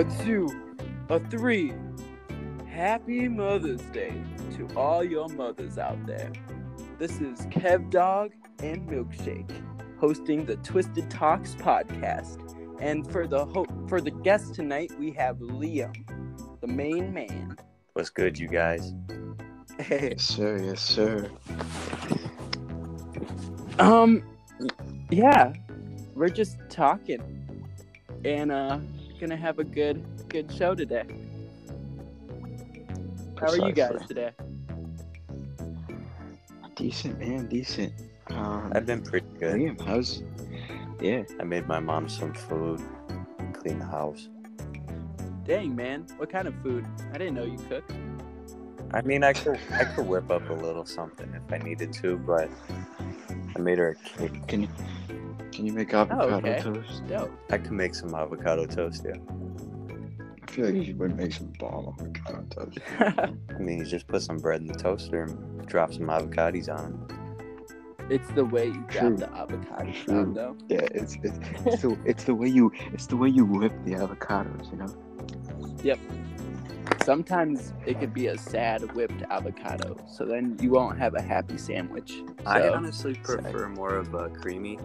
a two, a three. Happy Mother's Day to all your mothers out there. This is Kev Dog and Milkshake hosting the Twisted Talks podcast. And for the ho- for the guest tonight, we have Liam, the main man. What's good, you guys? Yes, sir. Yes, sir. um, yeah, we're just talking, and uh, gonna have a good good show today. How are you guys today? Decent, man. Decent. Um, I've been pretty good. Liam, how's? Yeah. I made my mom some food, cleaned the house. Dang, man, what kind of food? I didn't know you cook. I mean, I could I could whip up a little something if I needed to, but I made her a cake. Can you can you make avocado oh, okay. toast? Dope. I could make some avocado toast, yeah. I feel like you would make some bomb avocado toast. I mean, you just put some bread in the toaster and drop some avocados on it. it's the way you True. grab the avocado True. sound, though. Yeah, it's it's it's the it's the way you it's the way you whip the avocados. You know. Yep. Sometimes it could be a sad whipped avocado, so then you won't have a happy sandwich. it. I honestly prefer more of a creamy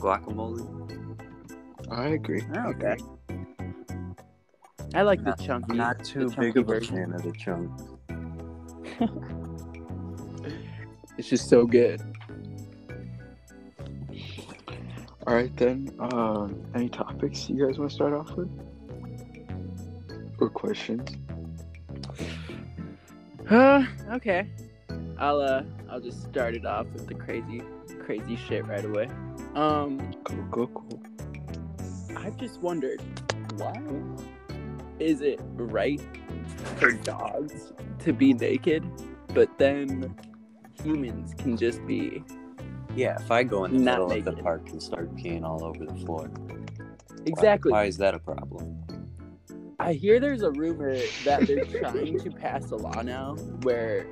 guacamole. I agree. Oh, I okay. I like the chunky. Not too the big of a version. fan of the chunk. It's just so good. All right then. Um, any topics you guys want to start off with, or questions? Uh, okay. I'll uh, I'll just start it off with the crazy, crazy shit right away. Um, Cool, cool, cool. I've just wondered, why is it right for dogs to be naked, but then humans can just be Yeah, if I go in the Not middle of the park and start peeing all over the floor, why- exactly? Why, is that a problem? I hear there's a rumor that they're trying to pass a law now where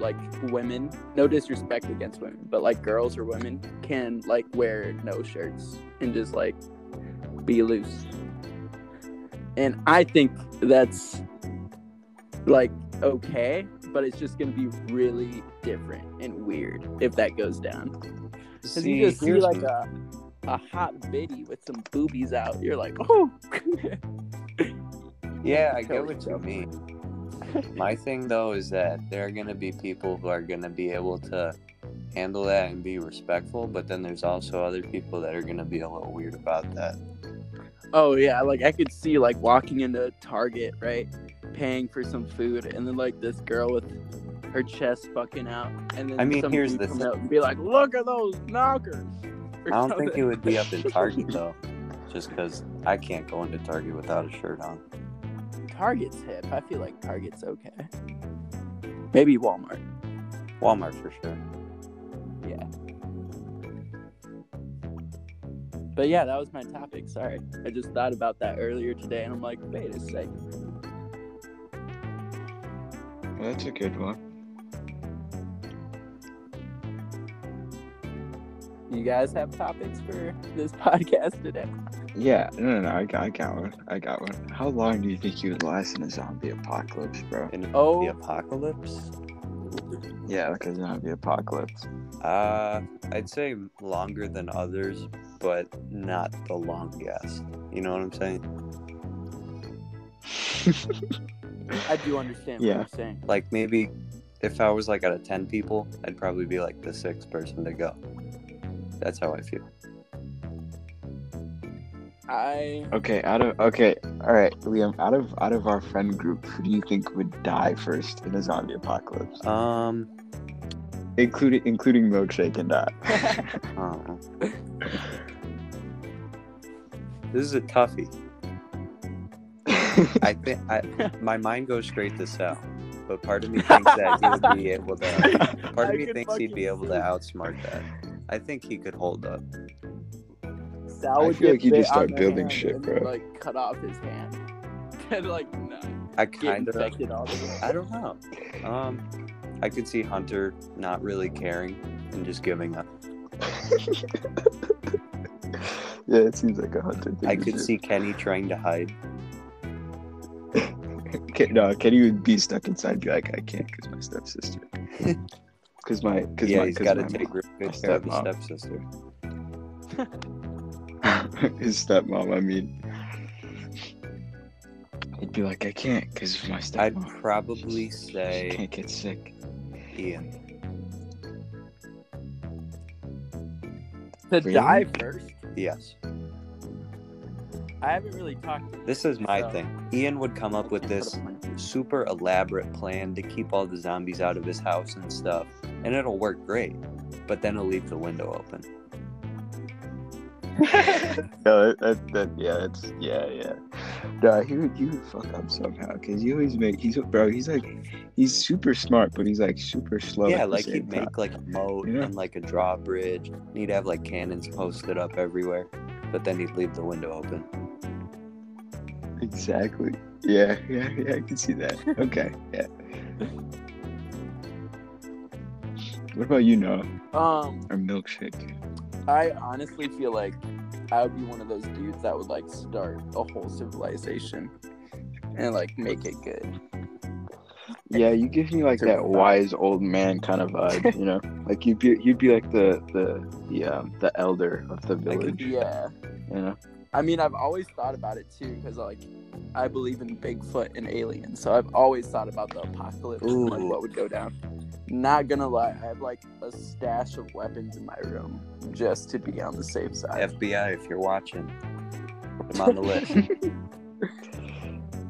like women, no disrespect against women, but like girls or women can like wear no shirts and just like be loose. And I think that's like okay, but it's just gonna be really different and weird if that goes down. Because you just see like a hot biddy with some boobies out, you're like, oh. Yeah, I get what you mean. My thing though is that there are gonna be people who are gonna be able to handle that and be respectful, but then there's also other people that are gonna be a little weird about that. Oh yeah, like I could see like walking into Target, right, paying for some food, and then like this girl with her chest fucking out, and then I mean, some here's the thing. out and be like, "Look at those knockers." I don't think it would be up in Target though, just because I can't go into Target without a shirt on. Target's hip. I feel like Target's okay. Maybe Walmart. Walmart for sure. Yeah. But yeah, that was my topic. Sorry, I just thought about that earlier today, and I'm like, wait a second. Well, that's a good one. You guys have topics for this podcast today? Yeah, no, no, no. I got, I got one. I got one. How long do you think you would last in a zombie apocalypse, bro? In Oh. the apocalypse, Yeah, like a zombie apocalypse. uh, I'd say longer than others, but not the longest. You know what I'm saying? I do understand what Yeah. you're saying. Like maybe if I was like out of ten people, I'd probably be like the sixth person to go. That's how I feel. I okay, out of okay, all right, Liam. Out of out of our friend group, who do you think would die first in a zombie apocalypse, Um, including including milkshake and that. I. This is a toughie. I think I, my mind goes straight to Sal, but part of me thinks that he would be able to. Part I of me thinks he'd be able to outsmart that. I think he could hold up. Sal I would feel like you just start building shit, and, bro. Like cut off his hand and like no, I get kind of. infected all the way. I don't know. Um, I could see Hunter not really caring and just giving up. yeah, it seems like a hunter thing. I could do. see Kenny trying to hide. Ke- no, Kenny would be stuck inside be like, I can't because my stepsister. Because my, because yeah, my, he's 'cause got to take mom- good care of his stepsister. his stepmom. I mean, he'd be like, I can't because my stepmom. I'd probably She say can't get sick. Ian. To Really? die first. Yes. I haven't really talked. To This is my so- thing. Ian would come up with this super elaborate plan to keep all the zombies out of his house and stuff, and it'll work great. But then he'll leave the window open. Yeah, that, that, that yeah, it's yeah, yeah. Nah, he would he would fuck up somehow because he always make he's bro. He's like he's super smart, but he's like super slow. yeah, like he'd time. make like a moat Yeah. and like a drawbridge. And he'd have like cannons posted up everywhere, but then he'd leave the window open. Exactly. Yeah, yeah, yeah. I can see that. Okay, yeah. What about you, Noah? Um, Or milkshake? I honestly feel like I would be one of those dudes that would like start a whole civilization and like make it good. Yeah, you give me like that wise old man kind of vibe, you know. Like you'd be you'd be like the the the um the elder of the village, Yeah. you know. I mean, I've always thought about it too, because like I believe in Bigfoot and aliens, so I've always thought about the apocalypse and like what would go down. Not gonna lie, I have like a stash of weapons in my room just to be on the safe side. FBI, if you're watching, I'm on the list.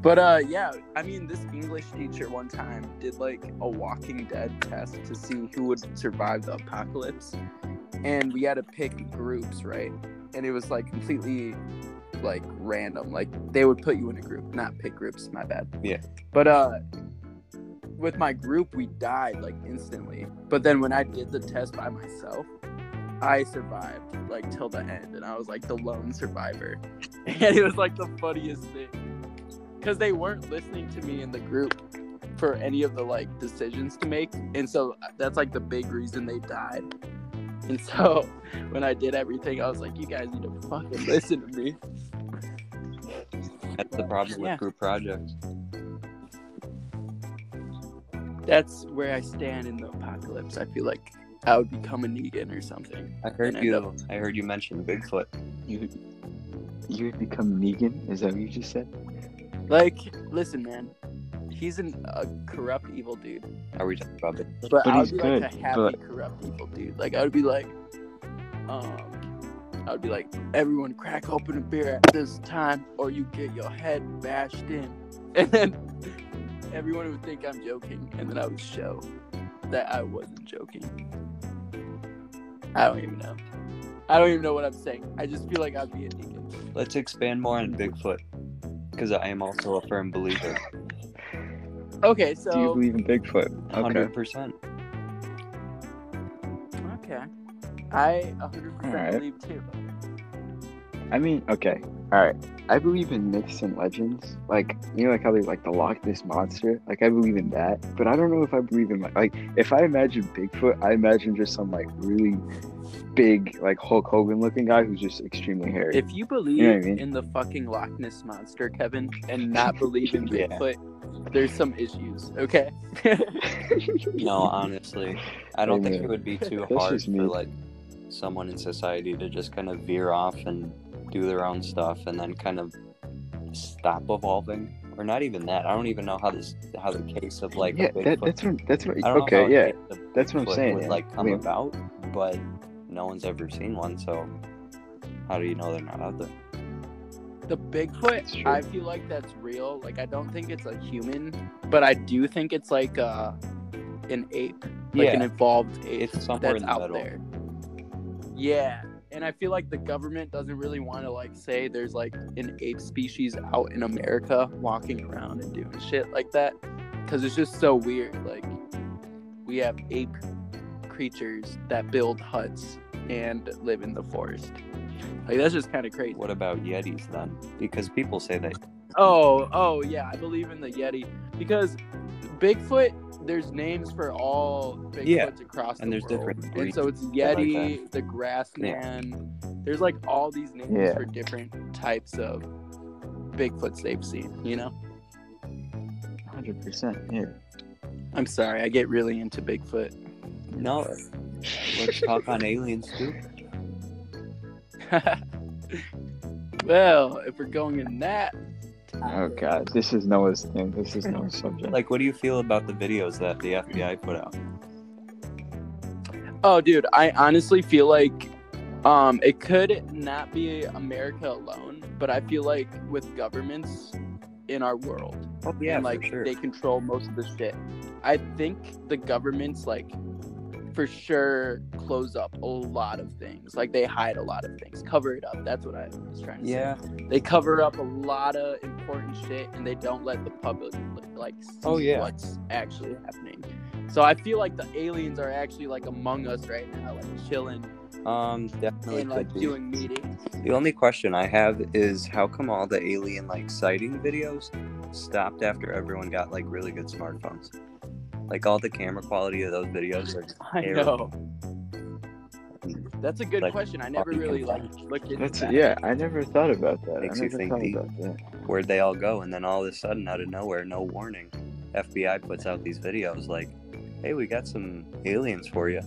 But uh, yeah, I mean, this English teacher one time did like a Walking Dead test to see who would survive the apocalypse, and we had to pick groups, right? And it was like completely like random. Like they would put you in a group, not pick groups. My bad. Yeah. But uh, with my group, we died like instantly. But then when I did the test by myself, I survived like till the end, and I was like the lone survivor, and it was like the funniest thing because they weren't listening to me in the group for any of the like decisions to make and so uh, that's like the big reason they died and so when i did everything i was like you guys need to fucking listen to me That's the problem with Yeah. group projects. that's where i stand in the apocalypse i feel like i would become a negan or something I heard you. up- I heard you mention Bigfoot. You you would become Negan? Is that what you just said? like listen man he's an, a corrupt evil dude. Are we talking about it? but, But i would he's be good, like a happy but- corrupt evil dude. Like i would be like um i would be like everyone crack open a beer at this time or you get your head bashed in. And then everyone would think i'm joking and then i would show that i wasn't joking. I don't even know. I don't even know what i'm saying. I just feel like i'd be a deacon Let's expand more on Bigfoot, because I am also a firm believer. Okay so Do you believe in Bigfoot? Okay. Hundred percent. okay i 100% Alright. believe too I mean, okay, all right. I believe in myths and legends, like you know, like how they like the Loch Ness monster. Like I believe in that, but I don't know if I believe in like, like if I imagine Bigfoot, I imagine just some like really big, like Hulk Hogan looking guy who's just extremely hairy. If you believe You know I mean? in the fucking Loch Ness monster, Kevin, and not believe in Yeah. Bigfoot, there's some issues. Okay. No, honestly, I don't think it would be too That's hard just me. for like someone in society to just kind of veer off and do their own stuff, and then kind of stop evolving, or not even that. I don't even know how this how the case of like yeah, a that, that's what that's what. I don't know Okay, yeah, that's what I'm saying, Would yeah. like come Liam. about, but no one's ever seen one, so how do you know they're not out there? the Bigfoot, It's. I feel like that's real. Like I don't think it's a human, but I do think it's like uh an ape, like an evolved ape It's somewhere that's in the out middle. there. Yeah. And I feel like the government doesn't really want to like say there's like an ape species out in America walking around and doing shit like that cuz it's just so weird like we have ape creatures that build huts and live in the forest. Like that's just kind of crazy. What about Yetis then? Because people say that Oh, oh yeah, I believe in the Yeti because Bigfoot. There's names for all Bigfoots Yeah, across and the there's world, different and so it's like Yeti, the Grassman. There's like all these names Yeah. for different types of Bigfoots they've seen. You know? hundred percent. Yeah. I'm sorry, I get really into Bigfoot. No, let's talk on aliens too. well, if we're going in that, Oh god, this is Noah's thing. This is Noah's subject. Like, what do you feel about the videos that the FBI put out? oh, dude, I honestly feel like um, it could not be America alone, but I feel like with governments in our world, Oh yeah, and like sure. they control most of the shit. I think the governments like for sure close up a lot of things. Like they hide a lot of things, cover it up. That's what I was trying to yeah. say. They cover up a lot of important shit and they don't let the public like see Oh, yeah. what's actually happening. So I feel like the aliens are actually like among us right now, like chilling Um, definitely and like doing meetings. The only question I have is how come all the alien like sighting videos stopped after everyone got like really good smartphones? Like all the camera quality of those videos are I terrible. know. That's a good Like, question. I never really like content. looked into That's that. yeah. I never thought about that. Makes I you think thought deep. about that. where'd they all go? And then all of a sudden, out of nowhere, no warning, FBI puts out these videos like, "Hey, we got some aliens for you."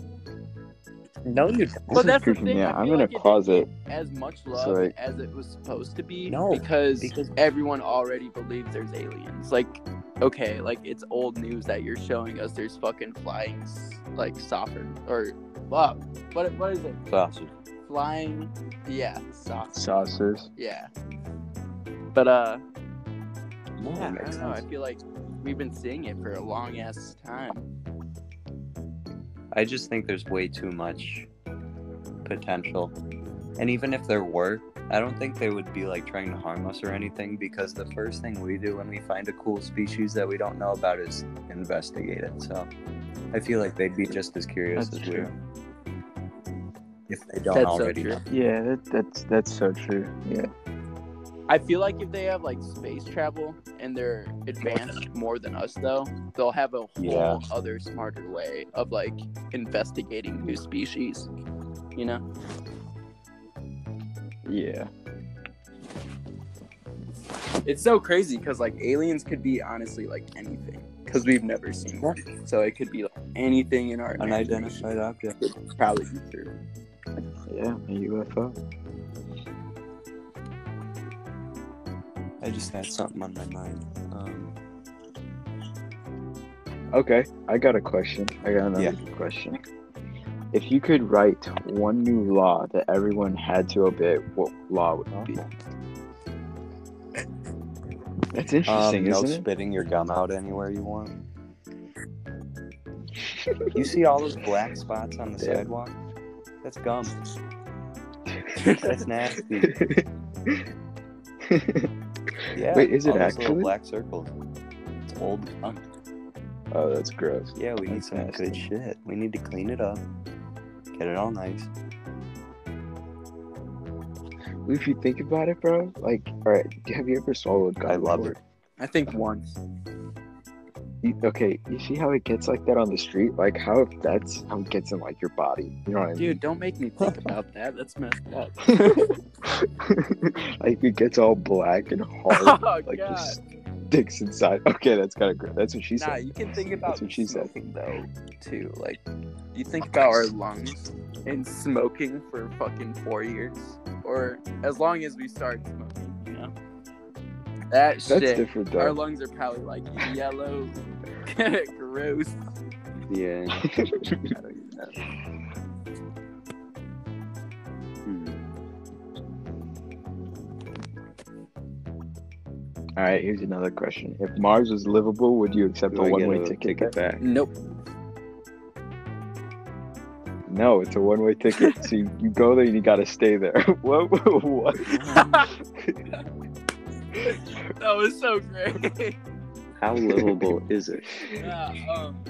No, you don't. But that's the thing. me I out. I'm feel gonna like it pause it. as much So, love like- as it was supposed to be No, because, because- everyone already believes there's aliens. Like, okay, like it's old news that you're showing us there's fucking flying like saucer or fuck. What what is it? Sausage. Flying? Yeah, saucer. Saucers. Yeah. But uh, No, yeah, I don't know. I feel like we've been seeing it for a long ass time. I just think there's way too much potential. And even if there were, I don't think they would be like trying to harm us or anything because the first thing we do when we find a cool species that we don't know about is investigate it. So I feel like they'd be just as curious That's as we true. are. If they don't That's already true. know. Yeah, that, that's that's so true. Yeah. I feel like if they have like space travel and they're advanced more than us though, they'll have a whole Yeah. other smarter way of like investigating new species. You know? Yeah. It's so crazy because like aliens could be honestly like anything because we've never seen one. So it could be like anything in our. Unidentified object. Could probably be true. Yeah. A UFO. I just had something on my mind. Um, Okay, I got a question. I got another Yeah. question. If you could write one new law that everyone had to obey, what law would it be? That's interesting, um, no isn't spitting your gum out anywhere you want. You see all those black spots on the Yeah. sidewalk? That's gum. That's nasty. Yeah. Wait, is it all actually? black circles? It's old gum. oh, that's gross. Yeah, we need That's some good shit. We need to clean it up. Get it all nice. If you think about it, bro, like, all right, have you ever swallowed gum? I love before? it. I think once. You, okay, you see how it gets like that on the street? Like, how if that's how it gets in like your body? You know what I mean? Dude, don't make me think about that. That's messed up. like it gets all black and hard, Oh, like God. just sticks inside. Okay, that's kind of good. That's what she Nah, said. you can think about That's what she said. though, too. Like, you think about our lungs and smoking for fucking four years, or as long as we start smoking, you know. That That's shit. different Our lungs are probably like yellow, gross. Yeah. I don't even know. Hmm. All right, here's another question. If Mars was livable, would you accept Do a I get one-way a ticket, ticket there? back? Nope. No, it's a one-way ticket. so you, you go there and you gotta stay there. what? what? That was so great. How livable is it? yeah, um,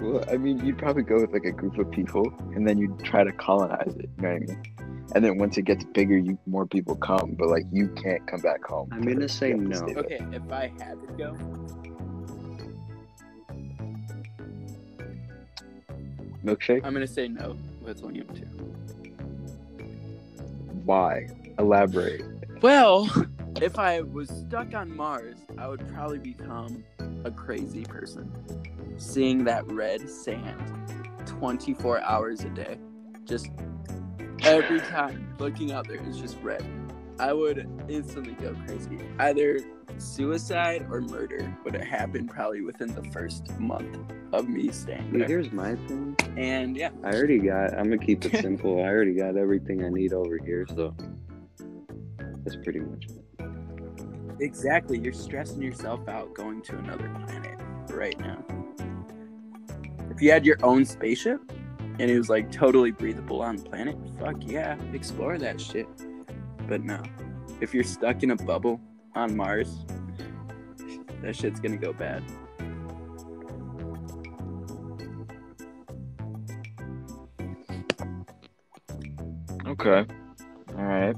Well, I mean, you'd probably go with like a group of people, and then you'd try to colonize it. You know what I mean? And then once it gets bigger, you more people come, but like you can't come back home. I'm gonna say You to no. stay there. okay, if I had to go, Milkshake? I'm gonna say no with William too. Why? Elaborate. Well, if I was stuck on Mars, I would probably become a crazy person. Seeing that red sand 24 hours a day. Just every time looking out there is just red. I would instantly go crazy. Either suicide or murder would have happened probably within the first month of me staying there. here's my thing. And yeah, I already got. I'm gonna keep it simple. I already got everything I need over here, so that's pretty much it. exactly. You're stressing yourself out going to another planet right now. If you had your own spaceship and it was like totally breathable on the planet, fuck yeah, explore that shit. But no, if you're stuck in a bubble on Mars, that shit's gonna go bad. Okay. All right.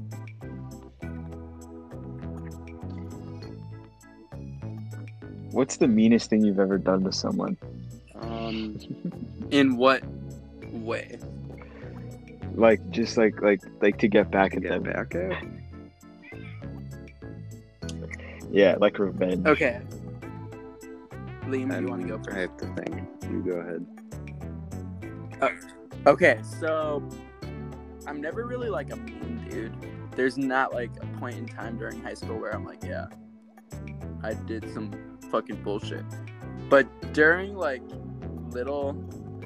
What's the meanest thing you've ever done to someone? Um, in what way? Like just like like like to get back at Get them. back at? Yeah, like revenge. Okay. Liam, do you want to go first? I first? have to think. You go ahead. Oh, okay, so I'm never really like a mean dude. There's not like a point in time during high school where I'm like, yeah, I did some fucking bullshit. But during like little,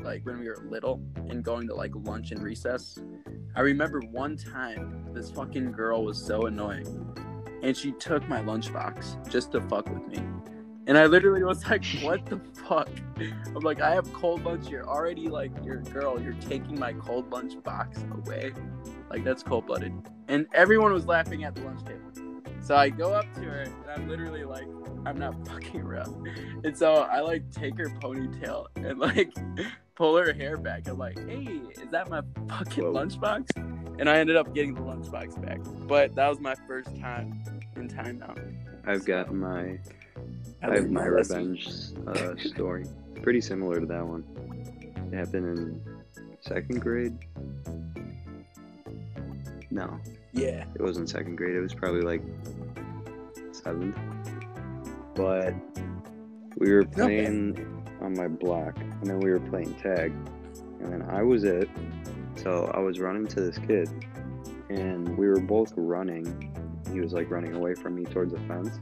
like when we were little and going to like lunch and recess, I remember one time this fucking girl was so annoying and she took my lunchbox just to fuck with me. And I literally was like, what the fuck? I'm like, I have cold lunch. You're already like, you're a girl. You're taking my cold lunch box away. Like, that's cold blooded. And everyone was laughing at the lunch table. So I go up to her and I'm literally like, I'm not fucking around. And so I like take her ponytail and like pull her hair back. I'm like, hey, is that my fucking Whoa. lunchbox? And I ended up getting the lunchbox back. But that was my first time in timeout. I've got my. I I have my revenge uh, story. Pretty similar to that one. It happened in second grade. No, Yeah. it wasn't second grade. It was probably like seventh. But we were playing on my block, and then we were playing tag, and then I was it. So I was running to this kid, and we were both running. He was like running away from me towards the fence,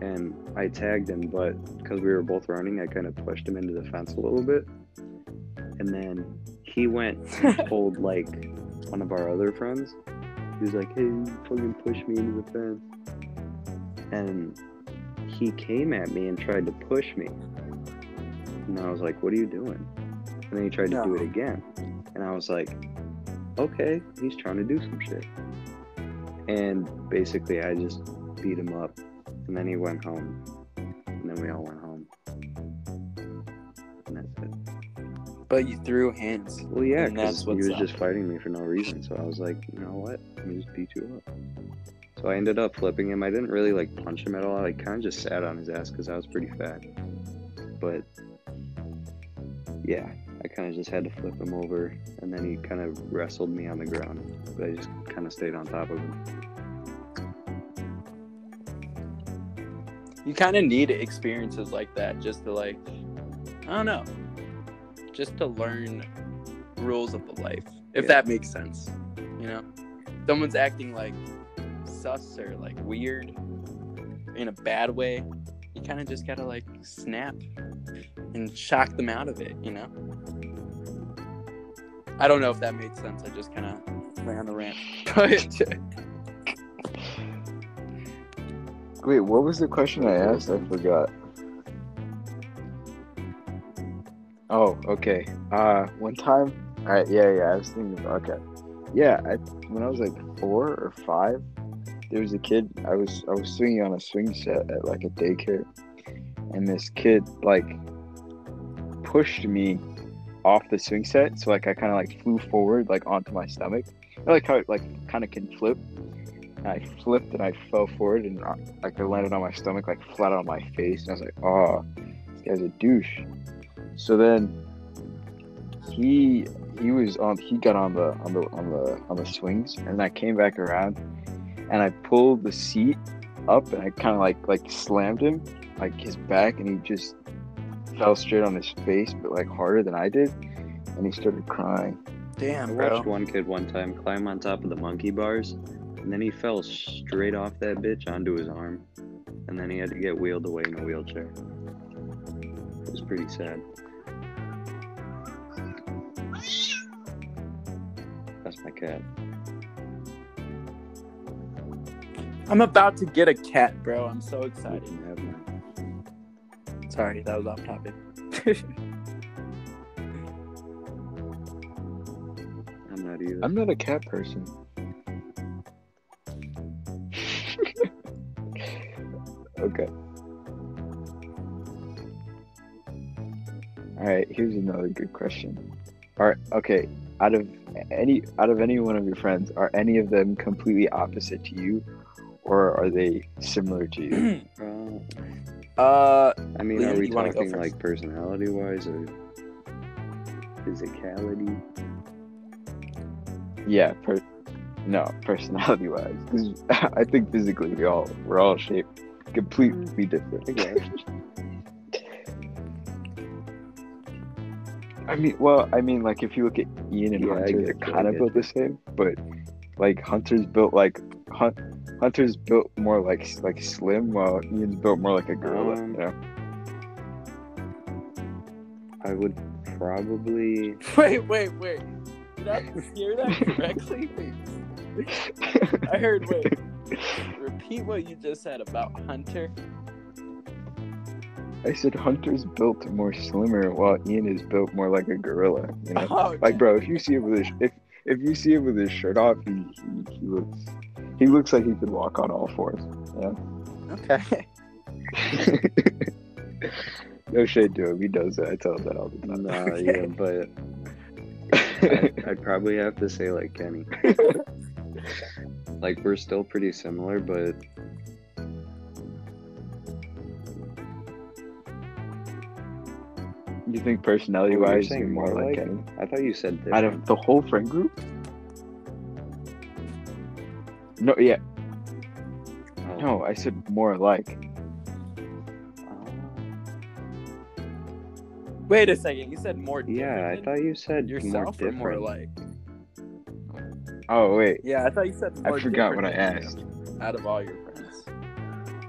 and I tagged him, but because we were both running, I kind of pushed him into the fence a little bit, and then he went and told like one of our other friends. He was like, "Hey, you fucking push me into the fence," and he came at me and tried to push me, and I was like, "What are you doing?" And then he tried to do it again, and I was like, "Okay, he's trying to do some shit." And basically, I just beat him up, and then he went home, and then we all went home, and that's it. But you threw hands. Well, yeah, And that's because he was up. just fighting me for no reason. So I was like, you know what? Let me just beat you up. So I ended up flipping him. I didn't really like punch him at all. I kind of just sat on his ass because I was pretty fat. But yeah, I kind of just had to flip him over, and then he kind of wrestled me on the ground. But I just kind of stayed on top of him. You kind of need experiences like that just to like, I don't know, just to learn rules of the life, if Yeah. that makes sense. You know, someone's acting like sus or like weird in a bad way. You kind of just gotta like snap and shock them out of it. You know. I don't know if that made sense. I just kind of ran a rant, Wait, what was the question I asked? I forgot. Oh, okay. Uh, one time. Right. Yeah, yeah. I was thinking. Okay. Yeah. I, when I was like four or five, there was a kid. I was I was swinging on a swing set at like a daycare, and this kid like pushed me off the swing set. So like I kind of like flew forward like onto my stomach. I like how it like kind of can flip. And I flipped and I fell forward and uh, like I landed on my stomach like flat on my face and I was like, oh, this guy's a douche. So then he he was on he got on the on the on the on the swings and I came back around and I pulled the seat up, and I kind of like like slammed him, like his back, and he just fell straight on his face, but like harder than I did, and he started crying. I Damn, bro. watched one kid one time climb on top of the monkey bars, and then he fell straight off that bitch onto his arm, and then he had to get wheeled away in a wheelchair. It was pretty sad. That's my cat. I'm about to get a cat, bro. I'm so excited. have mine. Sorry, that was off topic. I'm not either. I'm not a cat person. okay. All right, here's another good question. Are okay, out of any out of any one of your friends, are any of them completely opposite to you or are they similar to you? Uh, uh, I mean, Liam, are we you wanna go talking first? like personality wise or physicality? yeah, per no, personality wise. Cuz I think physically we all we're all shaped completely different. I I mean, well, I mean, like if you look at Ian and Yeah, Hunter, they're kind of built the same, but like Hunter's built like Hunt, Hunter's built more like like slim, while Ian's built more like a gorilla. Um, you know? I would probably. wait, wait, wait. Did I hear that correctly? I heard. Wait. Repeat what you just said about Hunter. I said Hunter's built more slimmer, while Ian is built more like a gorilla. You know, Oh, like bro, if you see him with his if if you see him with his shirt off, he he, he looks he looks like he could walk on all fours. Yeah. Okay. no shade to him, he does that. I tell him that all the time. Nah, yeah, but I, I'd probably have to say like Kenny. Like we're still pretty similar, but You think personality Oh, you're wise, you're more more like like Kenny? I thought you said different. Out of the whole friend group? No, yeah, Oh. no, I said more like. Oh. Wait a second. You said more. yeah, I thought you said than more yourself or more like. Oh wait, Yeah, I thought you said. I forgot what I asked. Out of all your friends.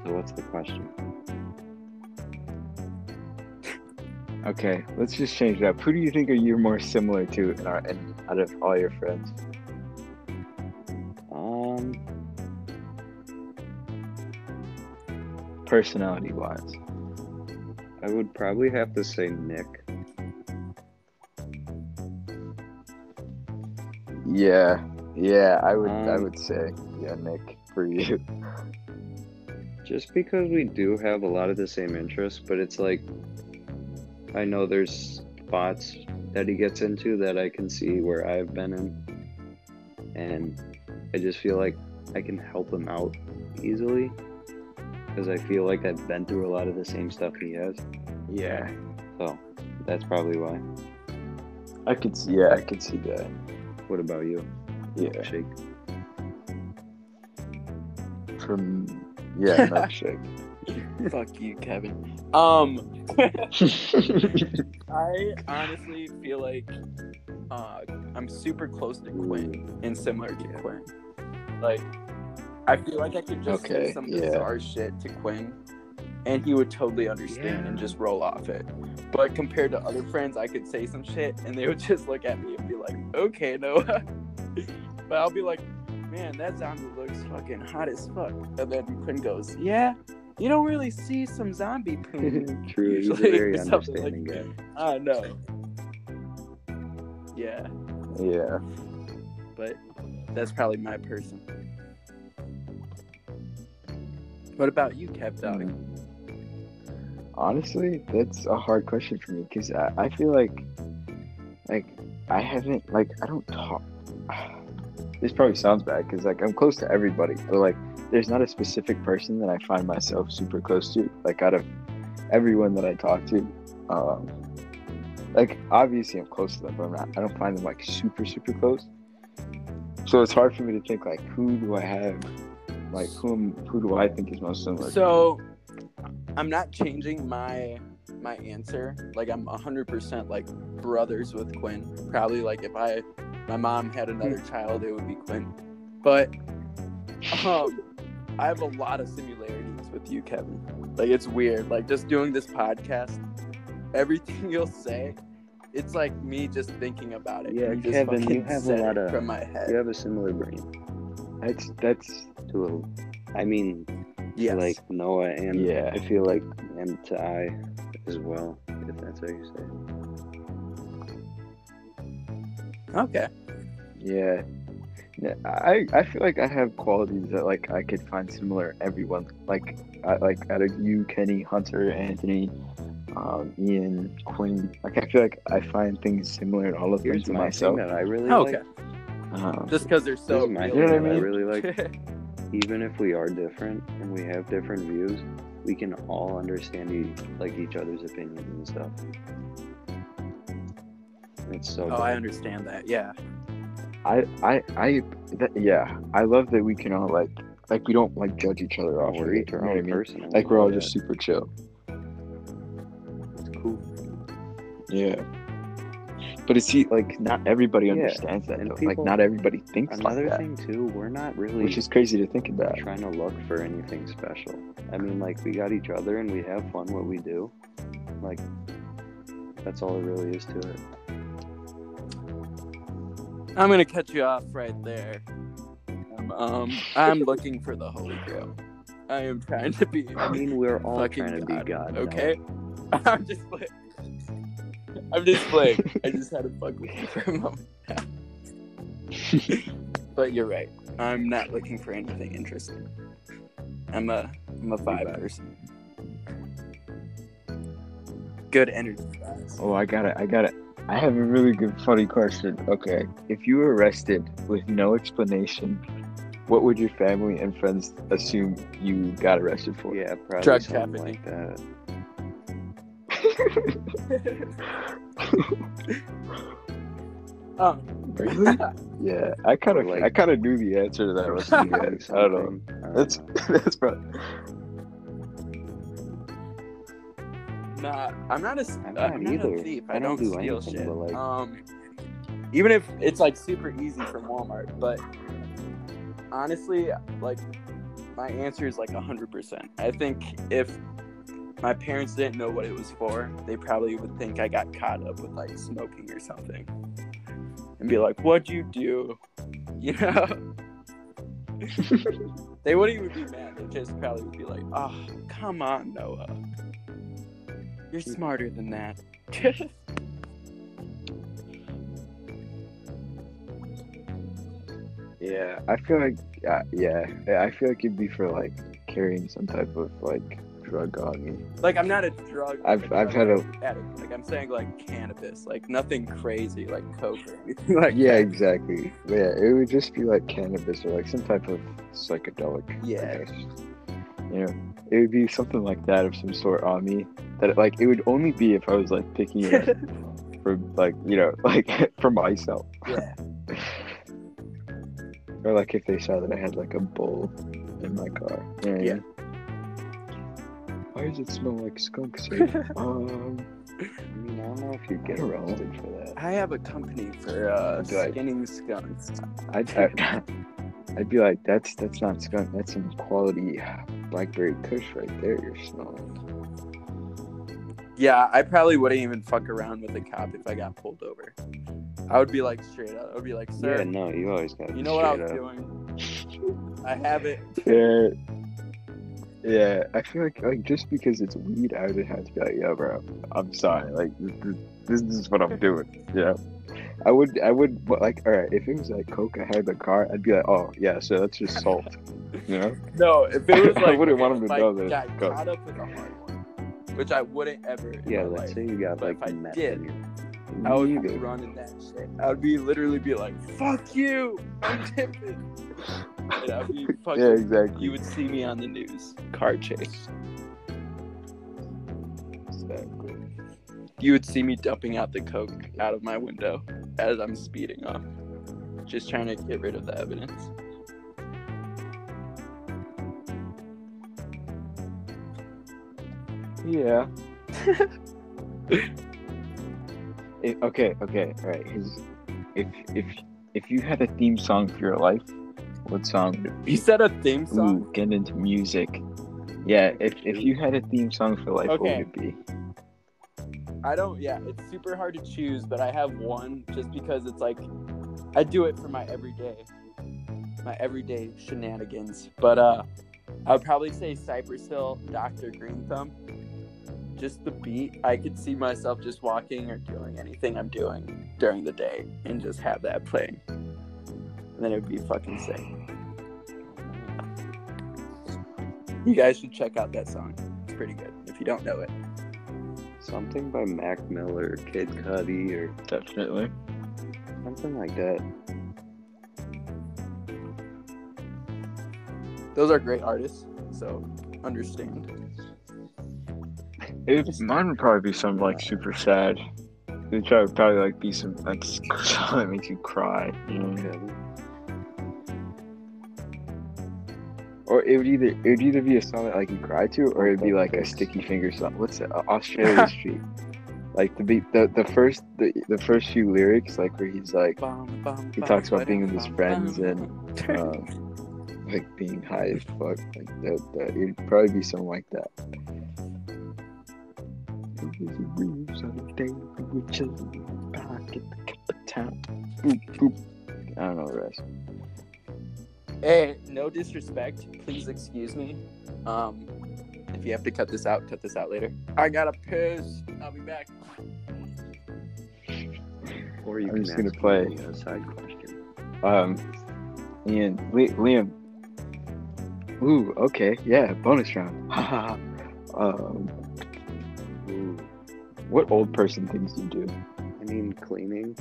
So what's the question? Okay, let's just change that. Who do you think are you more similar to in our, in, out of all your friends? Um, Personality wise. I would probably have to say Nick. Yeah, yeah, I would, I Um, would say, yeah, Nick for you. Just because we do have a lot of the same interests, but it's like I know there's spots that he gets into that I can see where I've been in, and I just feel like I can help him out easily because I feel like I've been through a lot of the same stuff he has. Yeah, So that's probably why. I could, see, yeah, I could see that. What about you, Yeah, Shake? from yeah, milkshake. Fuck you, Kevin. Um, I honestly feel like uh, I'm super close to Quinn and similar to Quinn. Like, I feel like I could just Okay, say some yeah. bizarre shit to Quinn, and he would totally understand and just roll off it. But compared to other friends, I could say some shit, and they would just look at me and be like, "Okay, Noah," but I'll be like, "Man, that zombie looks fucking hot as fuck," and then Quinn goes, "Yeah." You don't really see some zombie poon True, he's a very something like- understanding guy. I know. Yeah, yeah, but that's probably my person. What about you, Kev Dog? Mm. Honestly, that's a hard question for me because I, I feel like, like, I haven't like I don't talk. This probably sounds bad because like I'm close to everybody, but like there's not a specific person that I find myself super close to. Like out of everyone that I talk to, um, like obviously I'm close to them, but I'm not. I don't find them like super super close. So it's hard for me to think like who do I have Like who who do I think is most similar? So I'm not changing my my answer. Like I'm hundred percent like brothers with Quinn. Probably like if I my mom had another child, it would be Quinn. But um I have a lot of similarities with you, Kevin. Like it's weird. Like just doing this podcast, everything you'll say, it's like me just thinking about it. Yeah, You just Kevin, you have a lot of- from my head. You have a similar brain That's that's to a. I mean, Yes. like Noah and Yeah. I feel like and to I as well, if that's how you say it. okay. yeah. Yeah, I I feel like I have qualities that like I could find similar everyone. Like I like out of you, Kenny, Hunter, Anthony, um, Ian, Quinn. Like I feel like I find things similar in all of them to my myself. thing that I really Okay. like. Um, Just because they're so my real You know what I I mean? really like. Even if we are different and we have different views, we can all understand e- like each other's opinions and stuff. It's so. oh, I understand that. Yeah. I I I that, yeah. I love that we can all like like we don't like judge each other off. We're of it, each you our know I mean? person. Like we we're all know just super chill. It's cool. Yeah. But it's see, like not everybody Yeah, understands that. people- like not everybody thinks Another like that, thing too, we're not really which is crazy to think about. trying to look for anything special. I mean, like we got each other and we have fun what we do. Like that's all it really is to it. I'm gonna cut you off right there. Um, um, I'm looking for the Holy Grail. I am trying to be I mean, we're all trying to be God. now. Okay, I'm just playing. I'm just playing. I just had to fuck with you for a moment. but you're right. I'm not looking for anything interesting. I'm a I'm a vibe vibe. person. Good energy. guys. Oh, I got it. I got it. I have a really good funny question. Okay, if you were arrested with no explanation, what would your family and friends assume you got arrested for? Yeah, probably Drug something trafficking. like that. Um, Really? Yeah, I kind of, Like- I kind of knew the answer to that. Or Was I don't know. something. That's that's probably. Nah, I'm not a, s- I'm not I'm not either. a thief. I, I don't, don't do steal anything, shit. like- Um, even if it's like super easy from Walmart, but honestly, like my answer is like hundred percent. I think if my parents didn't know what it was for, they probably would think I got caught up with like smoking or something, and be like, "What'd you do?" You know. they wouldn't even be mad. They just probably would be like, "Oh, come on, Noah." You're mm. smarter than that. Yeah, I feel like, yeah, yeah, I feel like it'd be for like carrying some type of like drug on me. like I'm not a drug. I've- a I've had a- addict. Like I'm saying like cannabis, like nothing crazy like coke or anything like yeah, that. exactly. Yeah, it would just be like cannabis or like some type of psychedelic. Yeah. You know, it would be something like that of some sort on me. That like it would only be if I was like picking it up for like you know like for myself, yeah. or like if they saw that I had like a bowl in my car. You know Yeah. Mean? Why does it smell like skunk sir? um, I mean, I don't know if you get I don't know. arrested for that. I have a company for uh, Do I- skinning skunks. I'd, I'd, I'd be like, that's that's not skunk. That's some quality blackberry kush right there. You're smelling. Yeah, I probably wouldn't even fuck around with a cop if I got pulled over. I would be like straight up. I would be like, sir, Yeah, no, you always got. you know what I was doing? I have it. Yeah. Yeah, I feel like like just because it's weed, I would have to be like, yo, bro, I'm sorry. Like this, this, this is what I'm doing. Yeah. I would I would but like all right if it was like coke I had the car, I'd be like, oh yeah, so that's just salt. You know? No, if it was like, I wouldn't want him to if I know that got caught up with a hard one, which I wouldn't ever. Yeah, my let's life. say you got But like if I did, in. I would You be running that shit. I would be literally be like, "Fuck you, I'm tipping." fucking, yeah, exactly. You would see me on the news. Car chase. Exactly. You would see me dumping out the coke out of my window as I'm speeding off, just trying to get rid of the evidence. Yeah. it, okay. Okay. All right. If if if you had a theme song for your life, what song? You said a theme song. Ooh, get into music. Yeah, if if you had a theme song for life, what would it be? I don't. Yeah, it's super hard to choose, but I have one just because it's like I do it for my everyday, my everyday shenanigans. But uh, I would probably say Cypress Hill, Doctor Green Thumb. Just the beat, I could see myself just walking or doing anything I'm doing during the day, and just have that playing. And then it would be fucking sick. You guys should check out that song. It's pretty good if you don't know it. Something by Mac Miller, Kid Cudi, or Definitely. something like that. Those are great artists, so understand. It, mine would probably be something like super sad. It'd probably, probably like be some like song that makes you cry. You know? Or it would either it would either be a song that like you cry to, or it'd be like a sticky finger song. What's it? Australia Street. Like the beat, the the first the, the first few lyrics, like where he's like He talks about being with his friends and, um, like being high as fuck. Like that, that it'd probably be something like that. It was a real sunny day. We were chilling in the park at the cap of town. Boop, boop. I don't know the rest. Hey, no disrespect. Please excuse me. Um, if you have to cut this out, cut this out later. I gotta piss. I'll be back. Or you I'm can just gonna ask play. me a side question. Um, Ian, Li- Liam. Ooh, okay, yeah, bonus round. Haha. um, Ooh, what old person things do you do? I mean cleaning,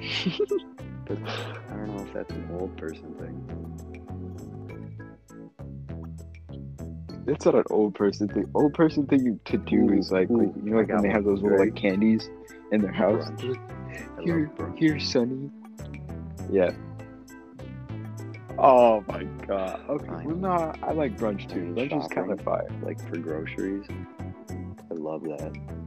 but I don't know if that's an old person thing. It's not an old person thing. Old person thing you- to do is like, like, you know, like when they have those little like candies in their house. Here, here, Sonny. Yeah. Oh my god. Okay. Fine. Well, no, I like brunch too. Brunch is kind of fire. like for groceries. I love that.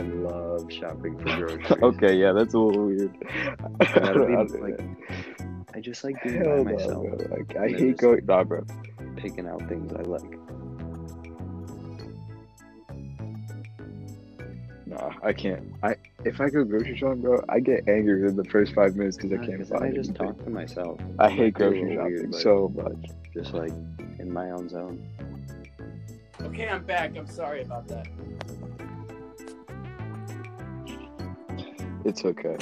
I love shopping for groceries. okay, yeah, that's a little weird. gotta be, I don't- like, I just like being Hell by myself, bro. Like, I hate just- going. Nah, bro. picking out things I like. Nah, I can't. I if I go grocery shopping, bro, I get angry in the first five minutes because I can't find then I just anything. talk to myself. I It hate might be a grocery shopping weird, so much. Just like in my own zone. Okay, I'm back. I'm sorry about that. It's okay.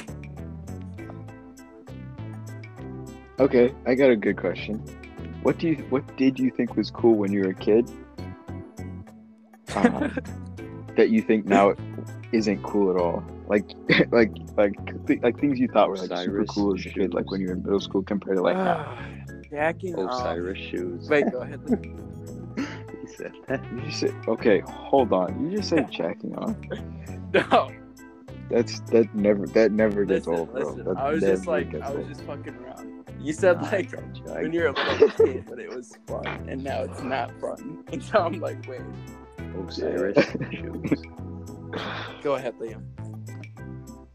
Okay, I got a good question. What do you what did you think was cool when you were a kid? Um, that you think now isn't cool at all? Like like like th- like things you thought were like super cool as a kid, like when you were in middle school compared to like now. Jacking off. Osiris shoes. Wait, go ahead. he said that. You just said okay, hold on. You just said jacking off. No, That's that never that never gets listen, old, bro. listen. That I was just like, I was old. just fucking around. You said Nah, like you, when you're a little kid, but it was fun, and now it's not fun. And so I'm like, wait, Osiris shoes. go ahead, Liam.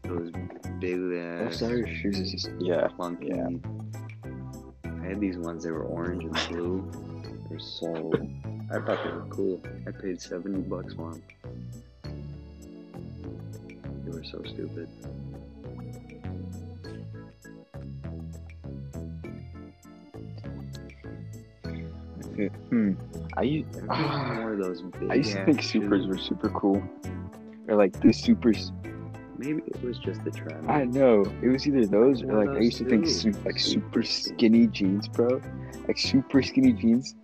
Those big Oh, ass sorry, shoes is just yeah. clunky. Yeah. I had these ones. They were orange and blue. They're so. I thought they were cool. I paid seventy bucks for them. Were so stupid. Hmm. I used more of those. I used to think Supras shoes. were super cool. Or like the Supras. Maybe it was just the trend. I know it was either those or like I used to think su- like super Super skinny jeans, bro. Like super skinny jeans.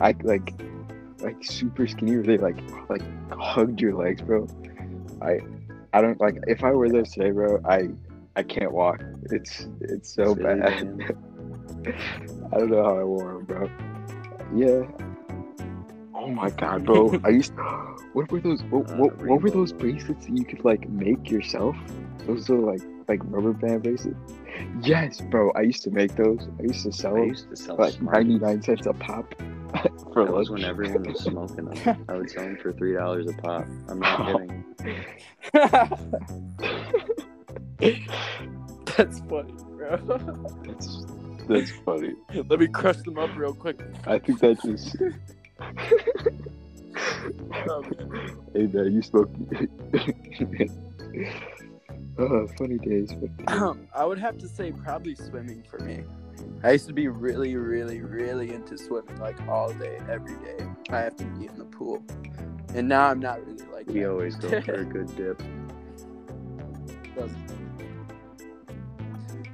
I like like super skinny where they like like hugged your legs, bro. I I don't like if I wear those today, bro. I I can't walk. It's it's so Silly bad. I don't know how I wore them, bro. Yeah. Oh my god, bro! I used. To, What were those? What, what, what were those bracelets that you could like make yourself? Those are like like rubber band bracelets. Yes, bro. I used to make those. I used to sell I them used to sell like Smarties. ninety nine cents a pop for That was when everyone was smoking them. I would sell them for three dollars a pop. I'm not Oh. kidding. That's funny, bro. That's that's funny. Let me crush them up real quick. I think that just. Oh, man. hey man, you smoke. Oh, funny days. Um, I would have to say probably swimming for me. I used to be really, really, really into swimming like all day, every day. I have to be in the pool, and now I'm not really like We that. always go for a good dip.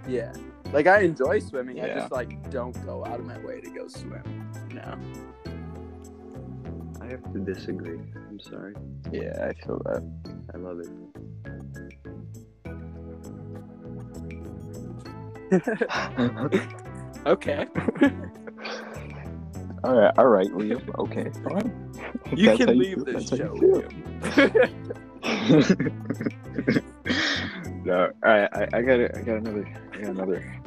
Yeah, like I enjoy swimming. I just like don't go out of my way to go swim. No. I have to disagree. I'm sorry. Yeah, I feel that. I love it. Okay. all right, all right, Liam. Okay, fine. You that's can leave feel, this show. Liam. no, all right. I, I got it. I got another. I got another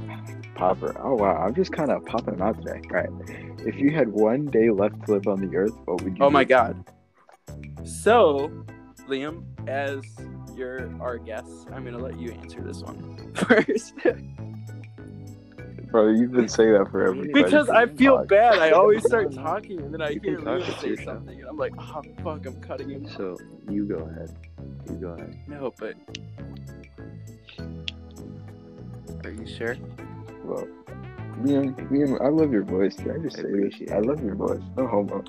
popper. Oh wow, I'm just kind of popping them out today. All right. If you had one day left to live on the earth, what would you? Oh my god. So, Liam, as your our guest, I'm gonna let you answer this one first. Bro. You've been saying that for every. because I feel Fuck. bad. I always start talking and then I You hear can talk to say something and I'm like, oh fuck, I'm cutting him. So you go ahead. You go ahead. No, but are you sure? Well, me and, me Liam, I love your voice. Can I just I say appreciate this? I love your voice. No homo.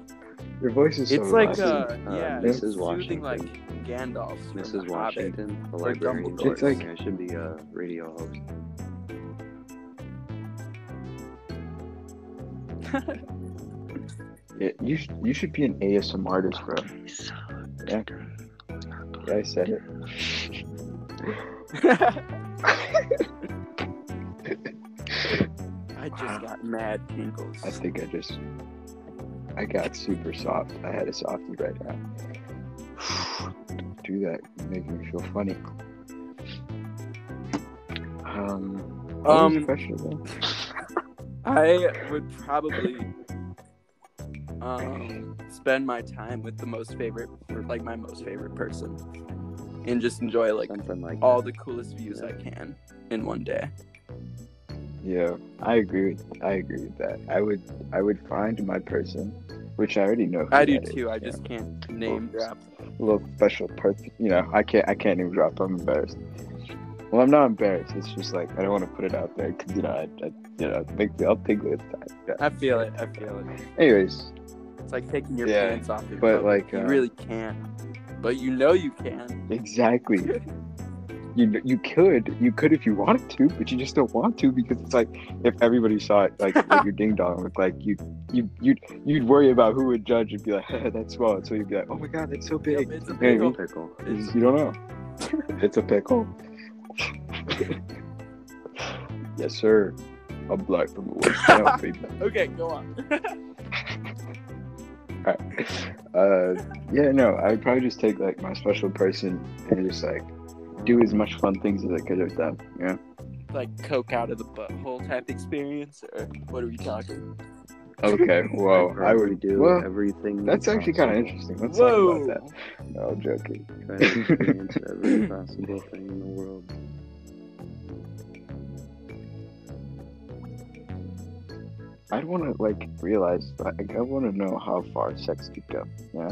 Your voice is so It's like relaxing. uh, Uh, yeah, Mrs. it's soothing Washington. like Gandalf. from Mrs. The Hobbit. Washington, the librarian. Dumbledore. It's like- I should be a radio host. Yeah, you should you should be an ASMR artist, bro. Yeah. Yeah, I said it. I just got mad tingles. I think I just I got super soft. I had a softie right now. Do that, making me feel funny. Um, Um, the question again? I would probably um, spend my time with the most favorite, or like my most favorite person, and just enjoy like Something like all the coolest views I can in one day. Yeah, I agree. With, I agree with that. I would I would find my person, which I already know. Who I do that too. is, I yeah. just can't name drop. a little special person. You know, I can't I can't even drop. I'm embarrassed. Well, I'm not embarrassed. It's just like I don't want to put it out there because you know I, I you know make me I'll think time. Yeah. I feel it. I feel it. Anyways, It's like taking your Yeah, pants off. in but, like, you uh, really can't, but you know you can. exactly. You you could you could if you wanted to, but you just don't want to because it's like if everybody saw it like, like your ding dong look like you you you you'd worry about who would judge and be like that's small, so you'd be like oh my god that's so big. Yep, it's a You know what I mean? pickle. pickle. It's- You don't know. It's a pickle. Yes, sir. I'm black from the west. Now, baby. Okay, go on. Uh, yeah, no, I would probably just take like my special person and just like do as much fun things as I could with them. Yeah. like coke out of the butthole type experience, or what are we talking? Okay. well, I probably would do Well, everything. that's actually kind of interesting. Let's Whoa! talk about that. No, I'm joking. Try to experience every possible thing in the world. I'd want to like realize. Like, I want to know how far sex could go. Yeah.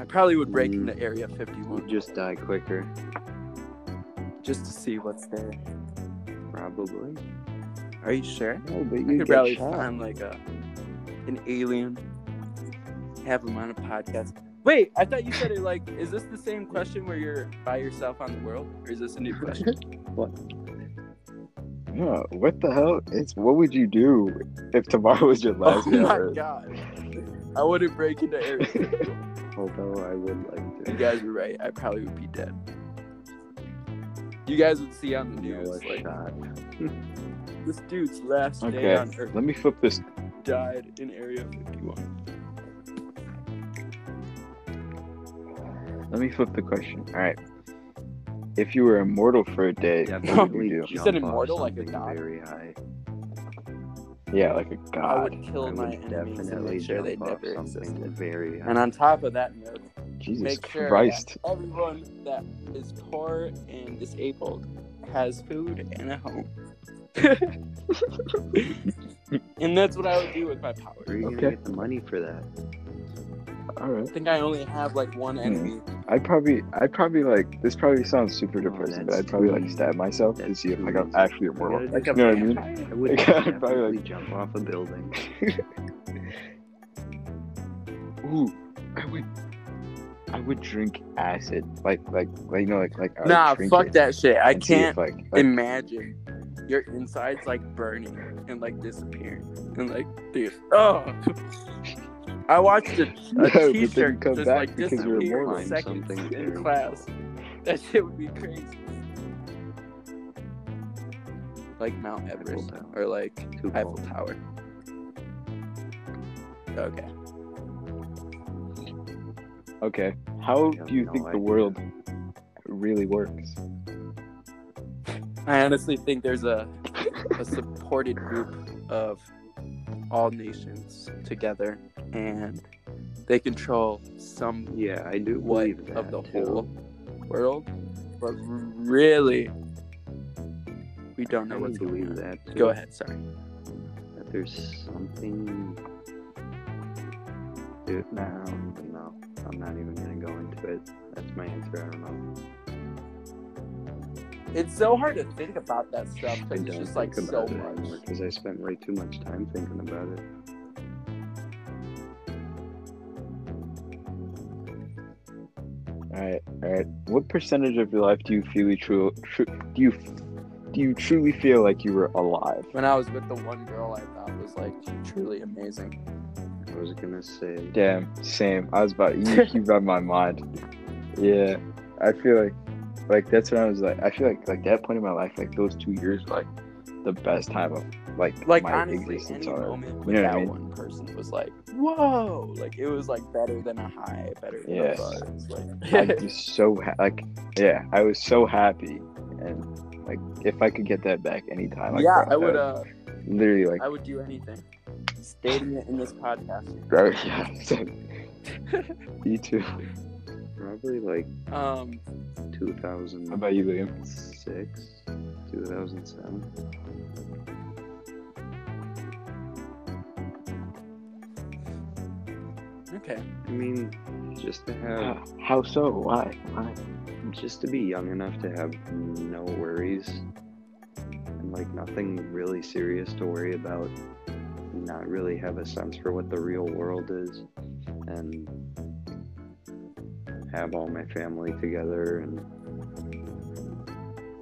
I probably would break Mm. into Area We'll 51 just die quicker, just to see what's there. probably. Are you sure? No, but you could get probably shot. find like a an alien, have him on a podcast. Wait, I thought you said it like, is this the same question where you're by yourself on the world, or is this a new question? No, what the hell? It's what would you do if tomorrow was your oh last day on my Earth? god, I wouldn't break into Area. 51. Although I would like to. You guys were right. I probably would be dead. You guys would see on the news like this dude's last day on Earth let me flip this. died in Area 51. Let me flip the question. All right. If you were immortal for a day, what Definitely you? You said immortal like a something dog? Very high. Yeah, like a I god. I would kill I my would enemies and make sure they jump off never something existed. very high. And on top of that note, Jesus make sure Christ. that everyone that is poor and disabled has food and a home. and that's what I would do with my power. Where are you Okay. gonna get the money for that? All right. I think I only have like one Hmm. enemy. I'd probably, I'd probably like. This probably sounds super depressing, but I'd probably like stab myself to see if like I'm actually immortal. Like You know what I mean? I would Like, I'd probably, like- jump off a building. Ooh, I would, I would drink acid, like, like, like you know, like, like. I Nah, fuck that shit. I and see if, can't like, like, imagine your insides like burning and like disappearing and like dude. Oh, I watched a, No, a but then you t-shirt come just back like disappear in seconds something in class. That shit would be crazy. Like Mount Everest or like Eiffel. Tower. Okay. Okay, how do you no think the world really works? I honestly think there's a a supported group of all nations together and they control some Yeah, I do what believe that of the too. whole world but really we don't know I what's going believe on that. Too. go ahead sorry That there's something. Dude, no, no, I'm not even gonna go into it. That's my answer. I don't know. It's so hard to think about that stuff because it's just like so much because I spent way too much time thinking about it. All right, all right. What percentage of your life do you feel true? Tru- do you do you truly feel like you were alive? when i was with the one girl i thought was like truly amazing I was gonna say, Damn, same. I was about you. You read my mind. Yeah, I feel like, like that's when I was like. I feel like like that point in my life, like those two years, were, like the best time of like like my honestly existence. any already. moment You know what I that mean? one person was like whoa like it was like better than a high better than Yes. a buzz I was so ha- like, yeah, I was so happy, and like if I could get that back anytime, like, yeah i would uh, literally like, i would do anything stating it in this podcast bro, yeah, you too. Probably like um 2000. How about you, Liam? Six, 2007. okay I mean, just to have, Uh, how so? Why? Why? just to be young enough to have no worries and like nothing really serious to worry about, not really have a sense for what the real world is, and have all my family together and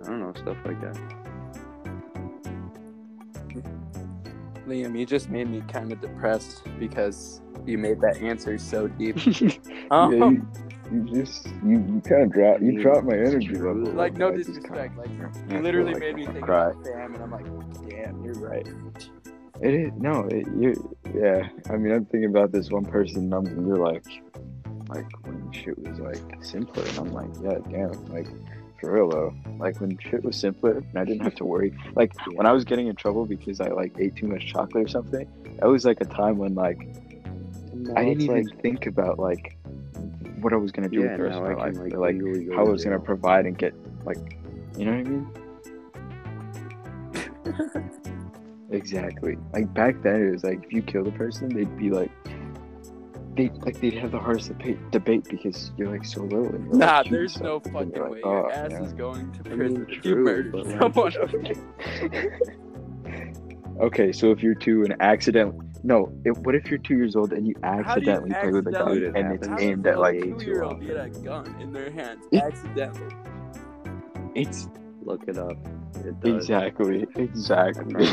I don't know stuff like that. liam you just made me kind of depressed because you made that answer so deep yeah, um, you, you just you, you kind of drop I you mean, dropped my energy level. like no I just disrespect like you literally like made me think cry. about fam and i'm like damn you're right It is no, it, you yeah. I mean, I'm thinking about this one person. and I'm, you're like, like when shit was like simpler, and I'm like, yeah, damn, like for real though. Like when shit was simpler, and I didn't have to worry. Like when I was getting in trouble because I like ate too much chocolate or something. That was like a time when like I didn't even think about like what I was gonna do yeah, with the rest of my can life, like, or, like legally go how I was gonna provide and get like, you know what I mean? Exactly. Like back then, it was like if you killed a person, they'd be like, they like they'd have the hardest debate, debate because you're like so little. And you're, Nah, like, shooting there's no stuff, fucking you're way. like, Your "Oh," ass you know? is going to I mean, prison if you true, murdered but, like- someone. Okay, so if you're two and accidentally, no, if, what if you're two years old and you How do you accidentally play with a gun accidentally- Dude, it and it's happens aimed at like way two year old often. get a gun in their hands accidentally. it's Look it up. It does. exactly exactly.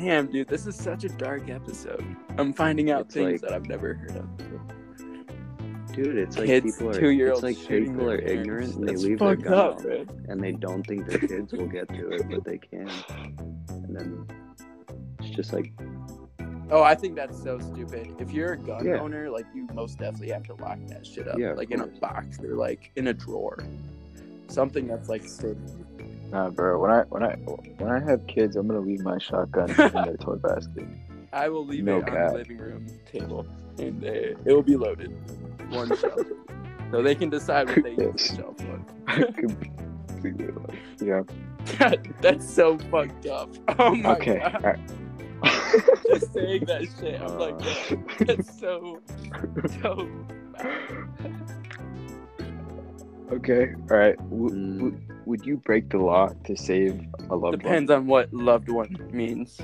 Damn, dude, this is such a dark episode. I'm finding out It's things like- that I've never heard of. Dude, it's like Kids, people are it's like people are ignorant and they leave their gun up, and they don't think their kids will get to it, but they can. And then it's just like Oh, I think that's so stupid. If you're a gun Yeah. owner, like you most definitely have to lock that shit up, Yeah, like in a box or like in a drawer, something that's like safe. Nah, bro. When I when I when I have kids, I'm gonna leave my shotgun in their toy basket. I will leave No it on the living room table, and uh, it will be loaded. One shelf, so they can decide what they use the shelf for. Yeah. God, that's so fucked up. Oh my Okay. god. Right. Just saying that shit. I'm like, Uh. "Yeah, that's so, so. okay. All right. W- Mm. w- would you break the law to save a loved one? Depends on what loved one means.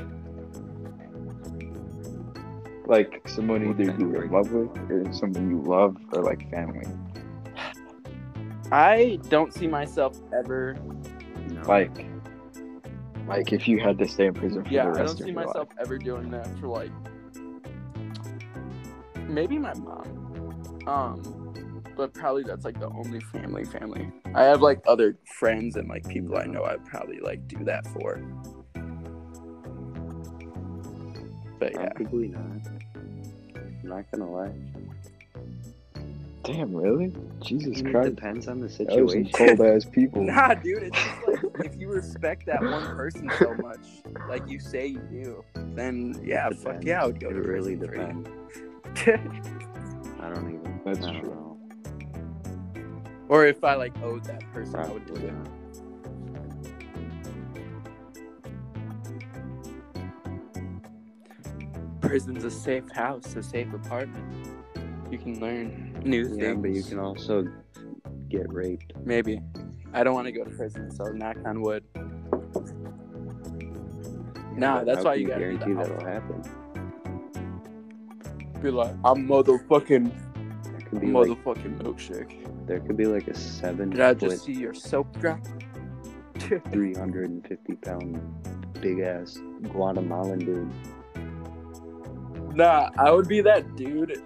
Like someone What either you're in love with, or someone you love, or like family. I don't see myself ever. No. Like, like if you had to stay in prison for Yeah, the I rest don't of see your myself life. ever doing that for like. Maybe my mom. Um, but probably that's like the only family family. I have like other friends and like people I know I'd probably like do that for. But yeah. Probably not. I'm not gonna lie. Damn, really? Jesus Christ. It Christ. depends on the That was situation. cold ass people. Nah, dude, it's just like if you respect that one person so much, like you say you do, then yeah, fuck yeah, I would go it to really prison depends. I don't even. That's I don't true. know. Or if I like owed that person, I would do it. Prison's a safe house, a safe apartment. You can learn new Yeah, things. but you can also get raped. maybe. I don't want to go to prison, so knock on wood. Nah, that's why you gotta guarantee that'll happen. Be like, I'm motherfucking could be like motherfucking milkshake. there could be like a seven Did I just see your soap drop? three hundred and fifty pound big ass Guatemalan dude. Nah, I would be that dude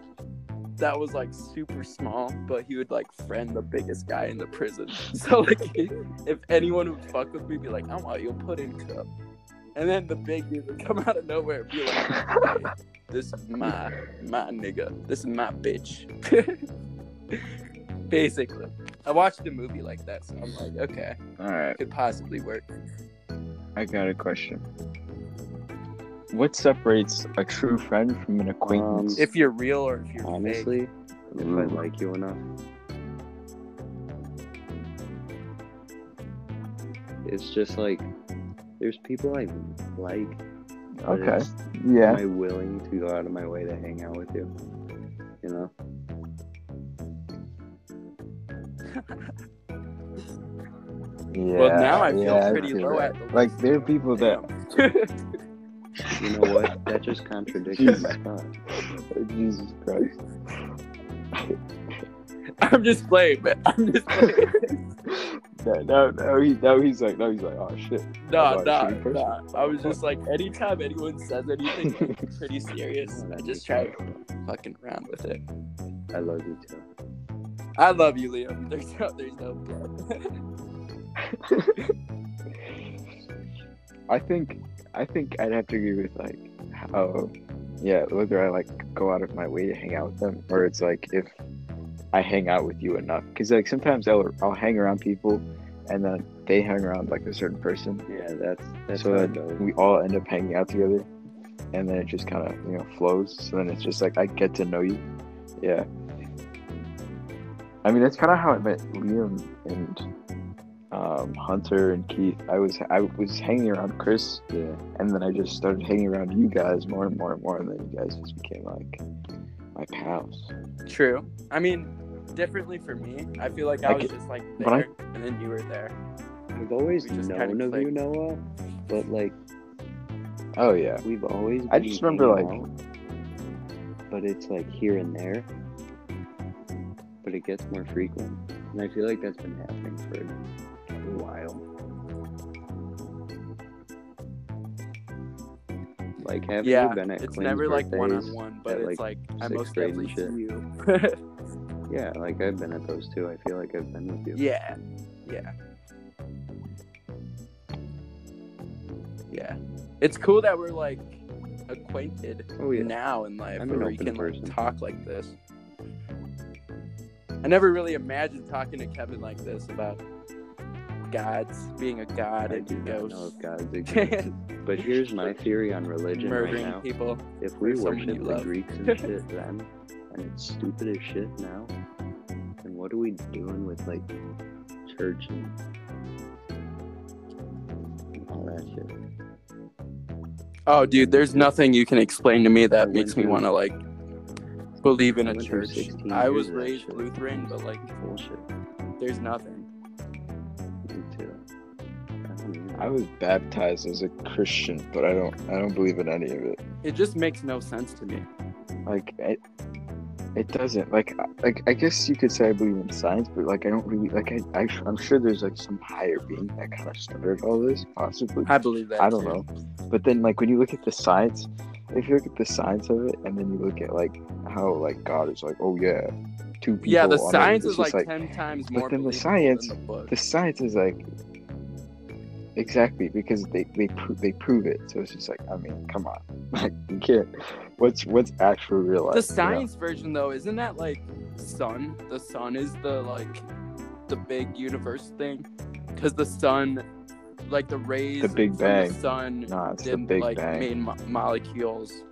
that was like super small, but he would like friend the biggest guy in the prison. So like, if anyone would fuck with me, be like, "I'm out, you'll put in cup," and then the big dude would come out of nowhere and be like, hey, "This is my my nigga. This is my bitch." Basically, I watched a movie like that, so I'm like, okay, All right, could possibly work. I got a question. What separates a true friend from an acquaintance? Um, if you're real or if you're fake. Honestly, if I mm. like you enough, it's just like there's people I like. okay, it's- yeah, Am I willing to go out of my way to hang out with you? You know? yeah. Well, now I feel yeah, pretty feel low that. at the Like there are people that. You know what? That just contradicts my Jesus. thought. Jesus Christ. I'm just playing, man. I'm just playing. now, now, now, he, now he's like, no, he's like, oh shit. nah, a oh, nah, nah. I was just like, anytime anyone says anything like, pretty serious, I just try to fucking around with it. I love you too. I love you, Liam. There's no, there's no blood. I think, I think I'd have to agree with like how, yeah, whether I like go out of my way to hang out with them, or it's like if I hang out with you enough, because like sometimes I'll I'll hang around people, and then they hang around like a certain person, Yeah, that's that's so how it that we all end up hanging out together, and then it just kind of you know flows. So then it's just like I get to know you, yeah. I mean that's kind of how I met Liam and um, Hunter and Keith. I was I was hanging around Chris, Yeah. and then I just started hanging around you guys more and more and more, and then you guys just became like my pals. True. I mean, differently for me. I feel like I I was get- just like but I- there, and then you were there. I've always We just kinda known of you. Noah, but like Oh yeah, we've always. I just remember, hanging out, but it's like here and there. But it gets more frequent, and I feel like that's been happening for a while. Like, have yeah, you been at it's Quinn's never like one on one, but at, it's like I sixth most grade and definitely see you. Yeah, like I've been at those too. I feel like I've been with you. yeah, yeah, yeah. It's cool that we're like acquainted Oh yeah. now in life, I'm where we can person. like talk like this. I never really imagined talking to Kevin like this about gods, being a god I and do not know ghosts, if gods exist. but here's my theory on religion right now. people. If we worship the love. Greeks and shit then, and it's stupid as shit now, And what are we doing with like church and all that shit? Oh, dude, there's nothing you can explain to me that went makes me want to like believe in a church. I was raised shit. Lutheran, but like, Bullshit. there's nothing. Me too. I. I was baptized as a Christian, but I don't I don't believe in any of it. It just makes no sense to me. Like it, it doesn't. Like I- like I guess you could say I believe in science, but like I don't really like I, I I'm sure there's like some higher being that kind of started all this, possibly. I believe that. I don't too. know. But then like when you look at the science, if you look at the science of it, and then you look at like how like God is like, oh yeah, two people. Yeah, the science is just like, ten times more. but then the science- the the science is like exactly because they they pro- they prove it. So it's just like I mean, come on, like you can't. What's what's actual real life? The you know? science version though, isn't that like sun? The sun is the like the big universe thing, because the sun, like the rays, The Big Bang. the sun Nah, it's the didn't Big like Bang. made mo- molecules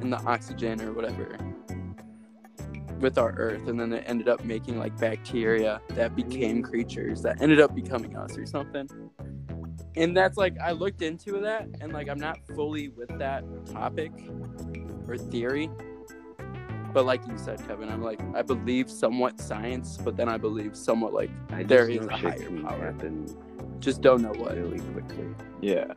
in the oxygen or whatever with our Earth, and then it ended up making like bacteria that became creatures that ended up becoming us or something. And that's like I looked into that, and like I'm not fully with that topic or theory. But like you said, Kevin, I'm like I believe somewhat science, but then I believe somewhat like I just there know is a shit higher power. happen just don't know what. really quickly. Yeah,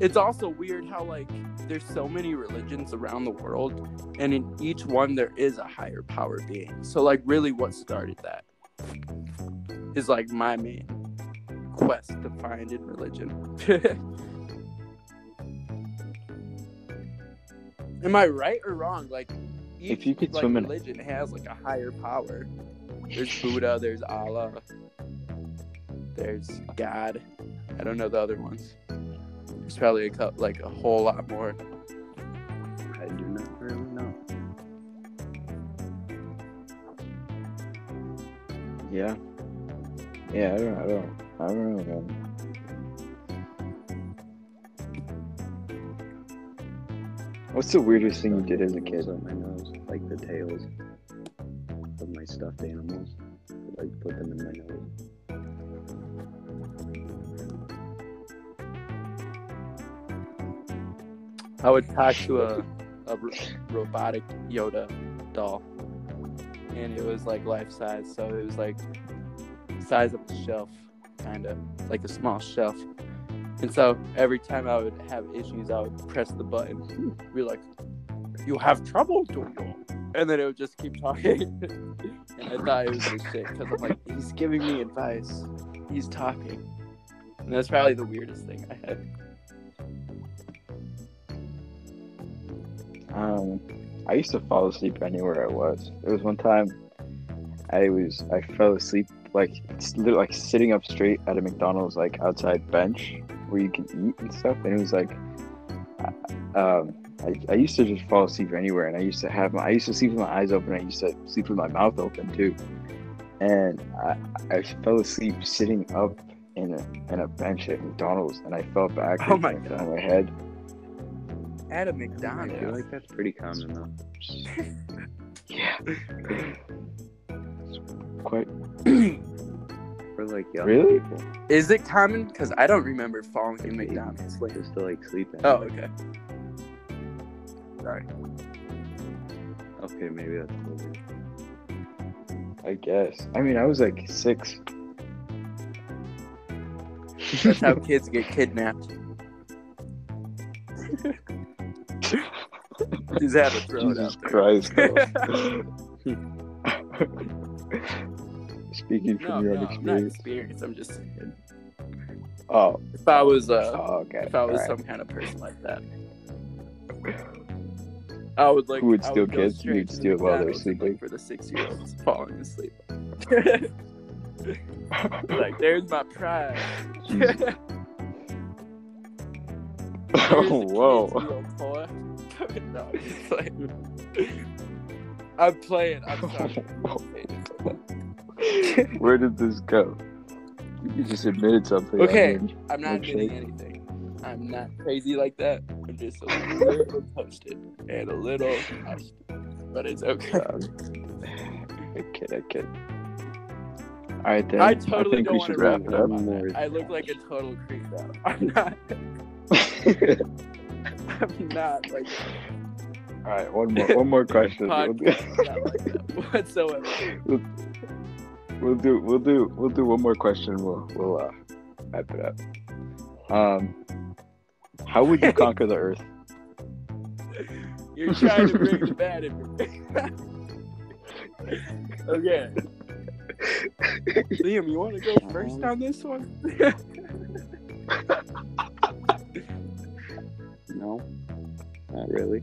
It's also weird how like there's so many religions around the world, and in each one there is a higher power being. So like really, what started that is like my main quest to find in religion. Am I right or wrong? Like, each, If you could like, swim in- religion has like a higher power. There's Buddha, there's Allah, there's God. I don't know the other ones. There's probably a cou- like a whole lot more. I do not really know. yeah, yeah. I don't, I don't, I don't know, man. What's the weirdest thing you did as a kid? Animals On my nose, like the tails of my stuffed animals. I like put them in my nose. I would talk to a, a robotic Yoda doll, and it was like life size, so it was like size of a shelf, kind of like a small shelf. And so every time I would have issues, I would press the button, be like, "You have trouble, Dodo," and then it would just keep talking. and I thought it was the shit because I'm like, he's giving me advice, he's talking, and that's probably the weirdest thing I had. Um, I used to fall asleep anywhere I was. There was one time I was I fell asleep like like sitting up straight at a McDonald's like outside bench where you can eat and stuff, and it was like, I- um, I, I used to just fall asleep anywhere, and I used to have my I used to sleep with my eyes open. I used to sleep with my mouth open too, and I I fell asleep sitting up in a in a bench at McDonald's, and I fell back Oh my and I fell God. on my head. At a I McDonald's. feel like that's pretty common though. Yeah. Quite For like young Really? people, Is it common? Because I don't remember falling in Like, McDonald's. Like, just to like sleep in. oh, okay. Sorry. Okay, maybe that's a weird. I guess. I mean, I was like six. That's how kids get kidnapped. Just had to throw Jesus it out there. Christ. Speaking from No, your no, own not experience. I'm just saying. Oh, If I was, uh, oh, okay. if I was some kind of person like that, I would like. Who would steal go kids? You'd steal while they're McDonald's and look sleeping. For the six-year-olds falling asleep. like, there's my prize. Oh, whoa. no, I'm playing. I'm playing. I'm sorry. Where did this go? You just admitted something. I Okay. mean, I'm not admitting anything. I'm not crazy like that. I'm just a little posted and a little hushed. But it's okay. um, I kid, I kid. All right, then. I totally think don't we want to should wrap it up. More. I look like a total creep though. I'm not. I'm not like All right, one more, one more question. Podcast like whatsoever. We'll do, we'll do, we'll do one more question. We'll, we'll uh, wrap it up. Um, how would you conquer the Earth? You're trying to bring the bad in me. okay. Liam, you want to go first on this one? No, not really.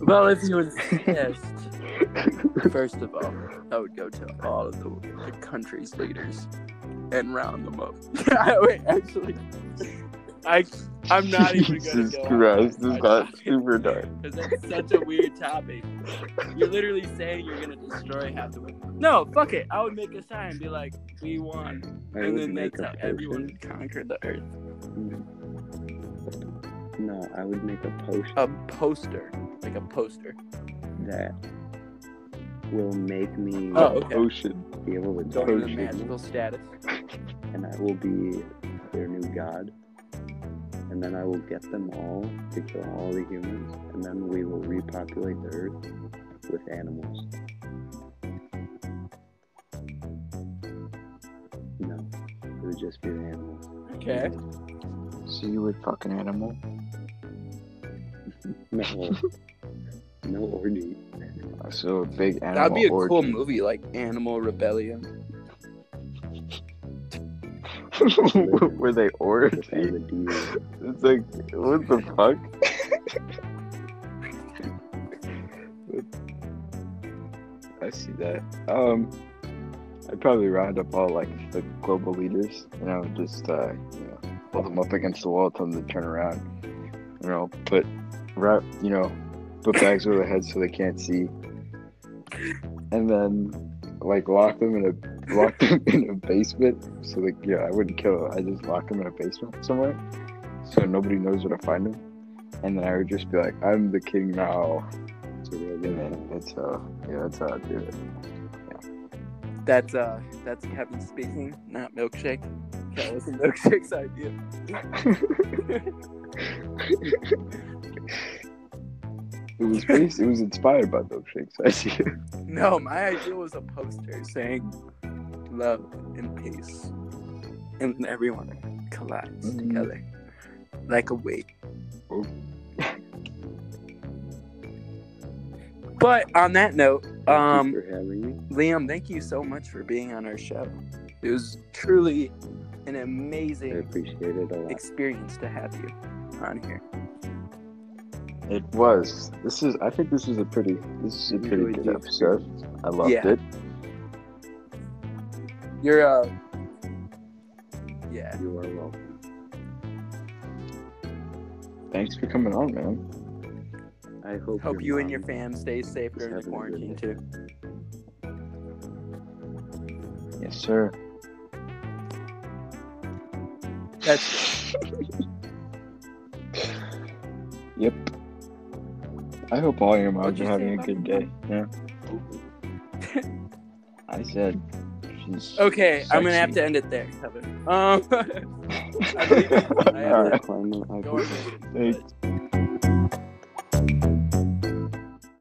Well, if you insist. First of all, I would go to all of the, the country's leaders and round them up. Wait, actually, I I'm not even gonna go. Christ, this got super dark. Because that's such a weird topic. You're literally saying you're gonna destroy half the world. No, fuck it. I would make a sign and be like, "We won," I and then make that's how everyone conquered the earth. No, I would make a potion A poster, like a poster. that will make me Oh, okay. Ocean. be able to Go touch into Potion. magical status. and I will be their new god. And then I will get them all to kill all the humans, and then we will repopulate the earth with animals. No, it would just be the animals. Okay. So you would fuck an animal? No, no orgy. So a big animal That'd be a orgy. cool movie, like Animal Rebellion. Were they With orgy? It's like, what the fuck? I see that. Um, I'd probably round up all like the global leaders, you know, just uh, you know, hold them up against the wall, tell them to turn around, you know, put wrap, you know, put bags over their heads so they can't see, and then like lock them in a lock them in a basement. So like, yeah, I wouldn't kill. them. I just lock them in a basement somewhere, so nobody knows where to find them. And then I would just be like, "I'm the king now," It's a real and good then that's how, yeah, that's how I do it. That's uh, that's Kevin speaking, not milkshake. That was milkshake's idea. It was based, it was inspired by milkshakes. I see. No, my idea was a poster saying love and peace, and everyone collides Mhm. together like a weight. Oh. But on that note, um, for having me. Liam, thank you so much for being on our show. It was truly an amazing appreciate it a lot. experience to have you on here. It was. This is. I think this is a pretty. This is a pretty Enjoyed good episode. I loved Yeah. it. You're uh, yeah. You are welcome. Thanks for coming on, man. I hope. Hope you and your fam stay safe during the quarantine too. Yes, sir. That's Yep. I hope all your moms are having a good day. Yeah. I said she's okay. I'm gonna have to end it there, Kevin. Um, I believe I have All to right. Go on appreciate it. mission, Thanks.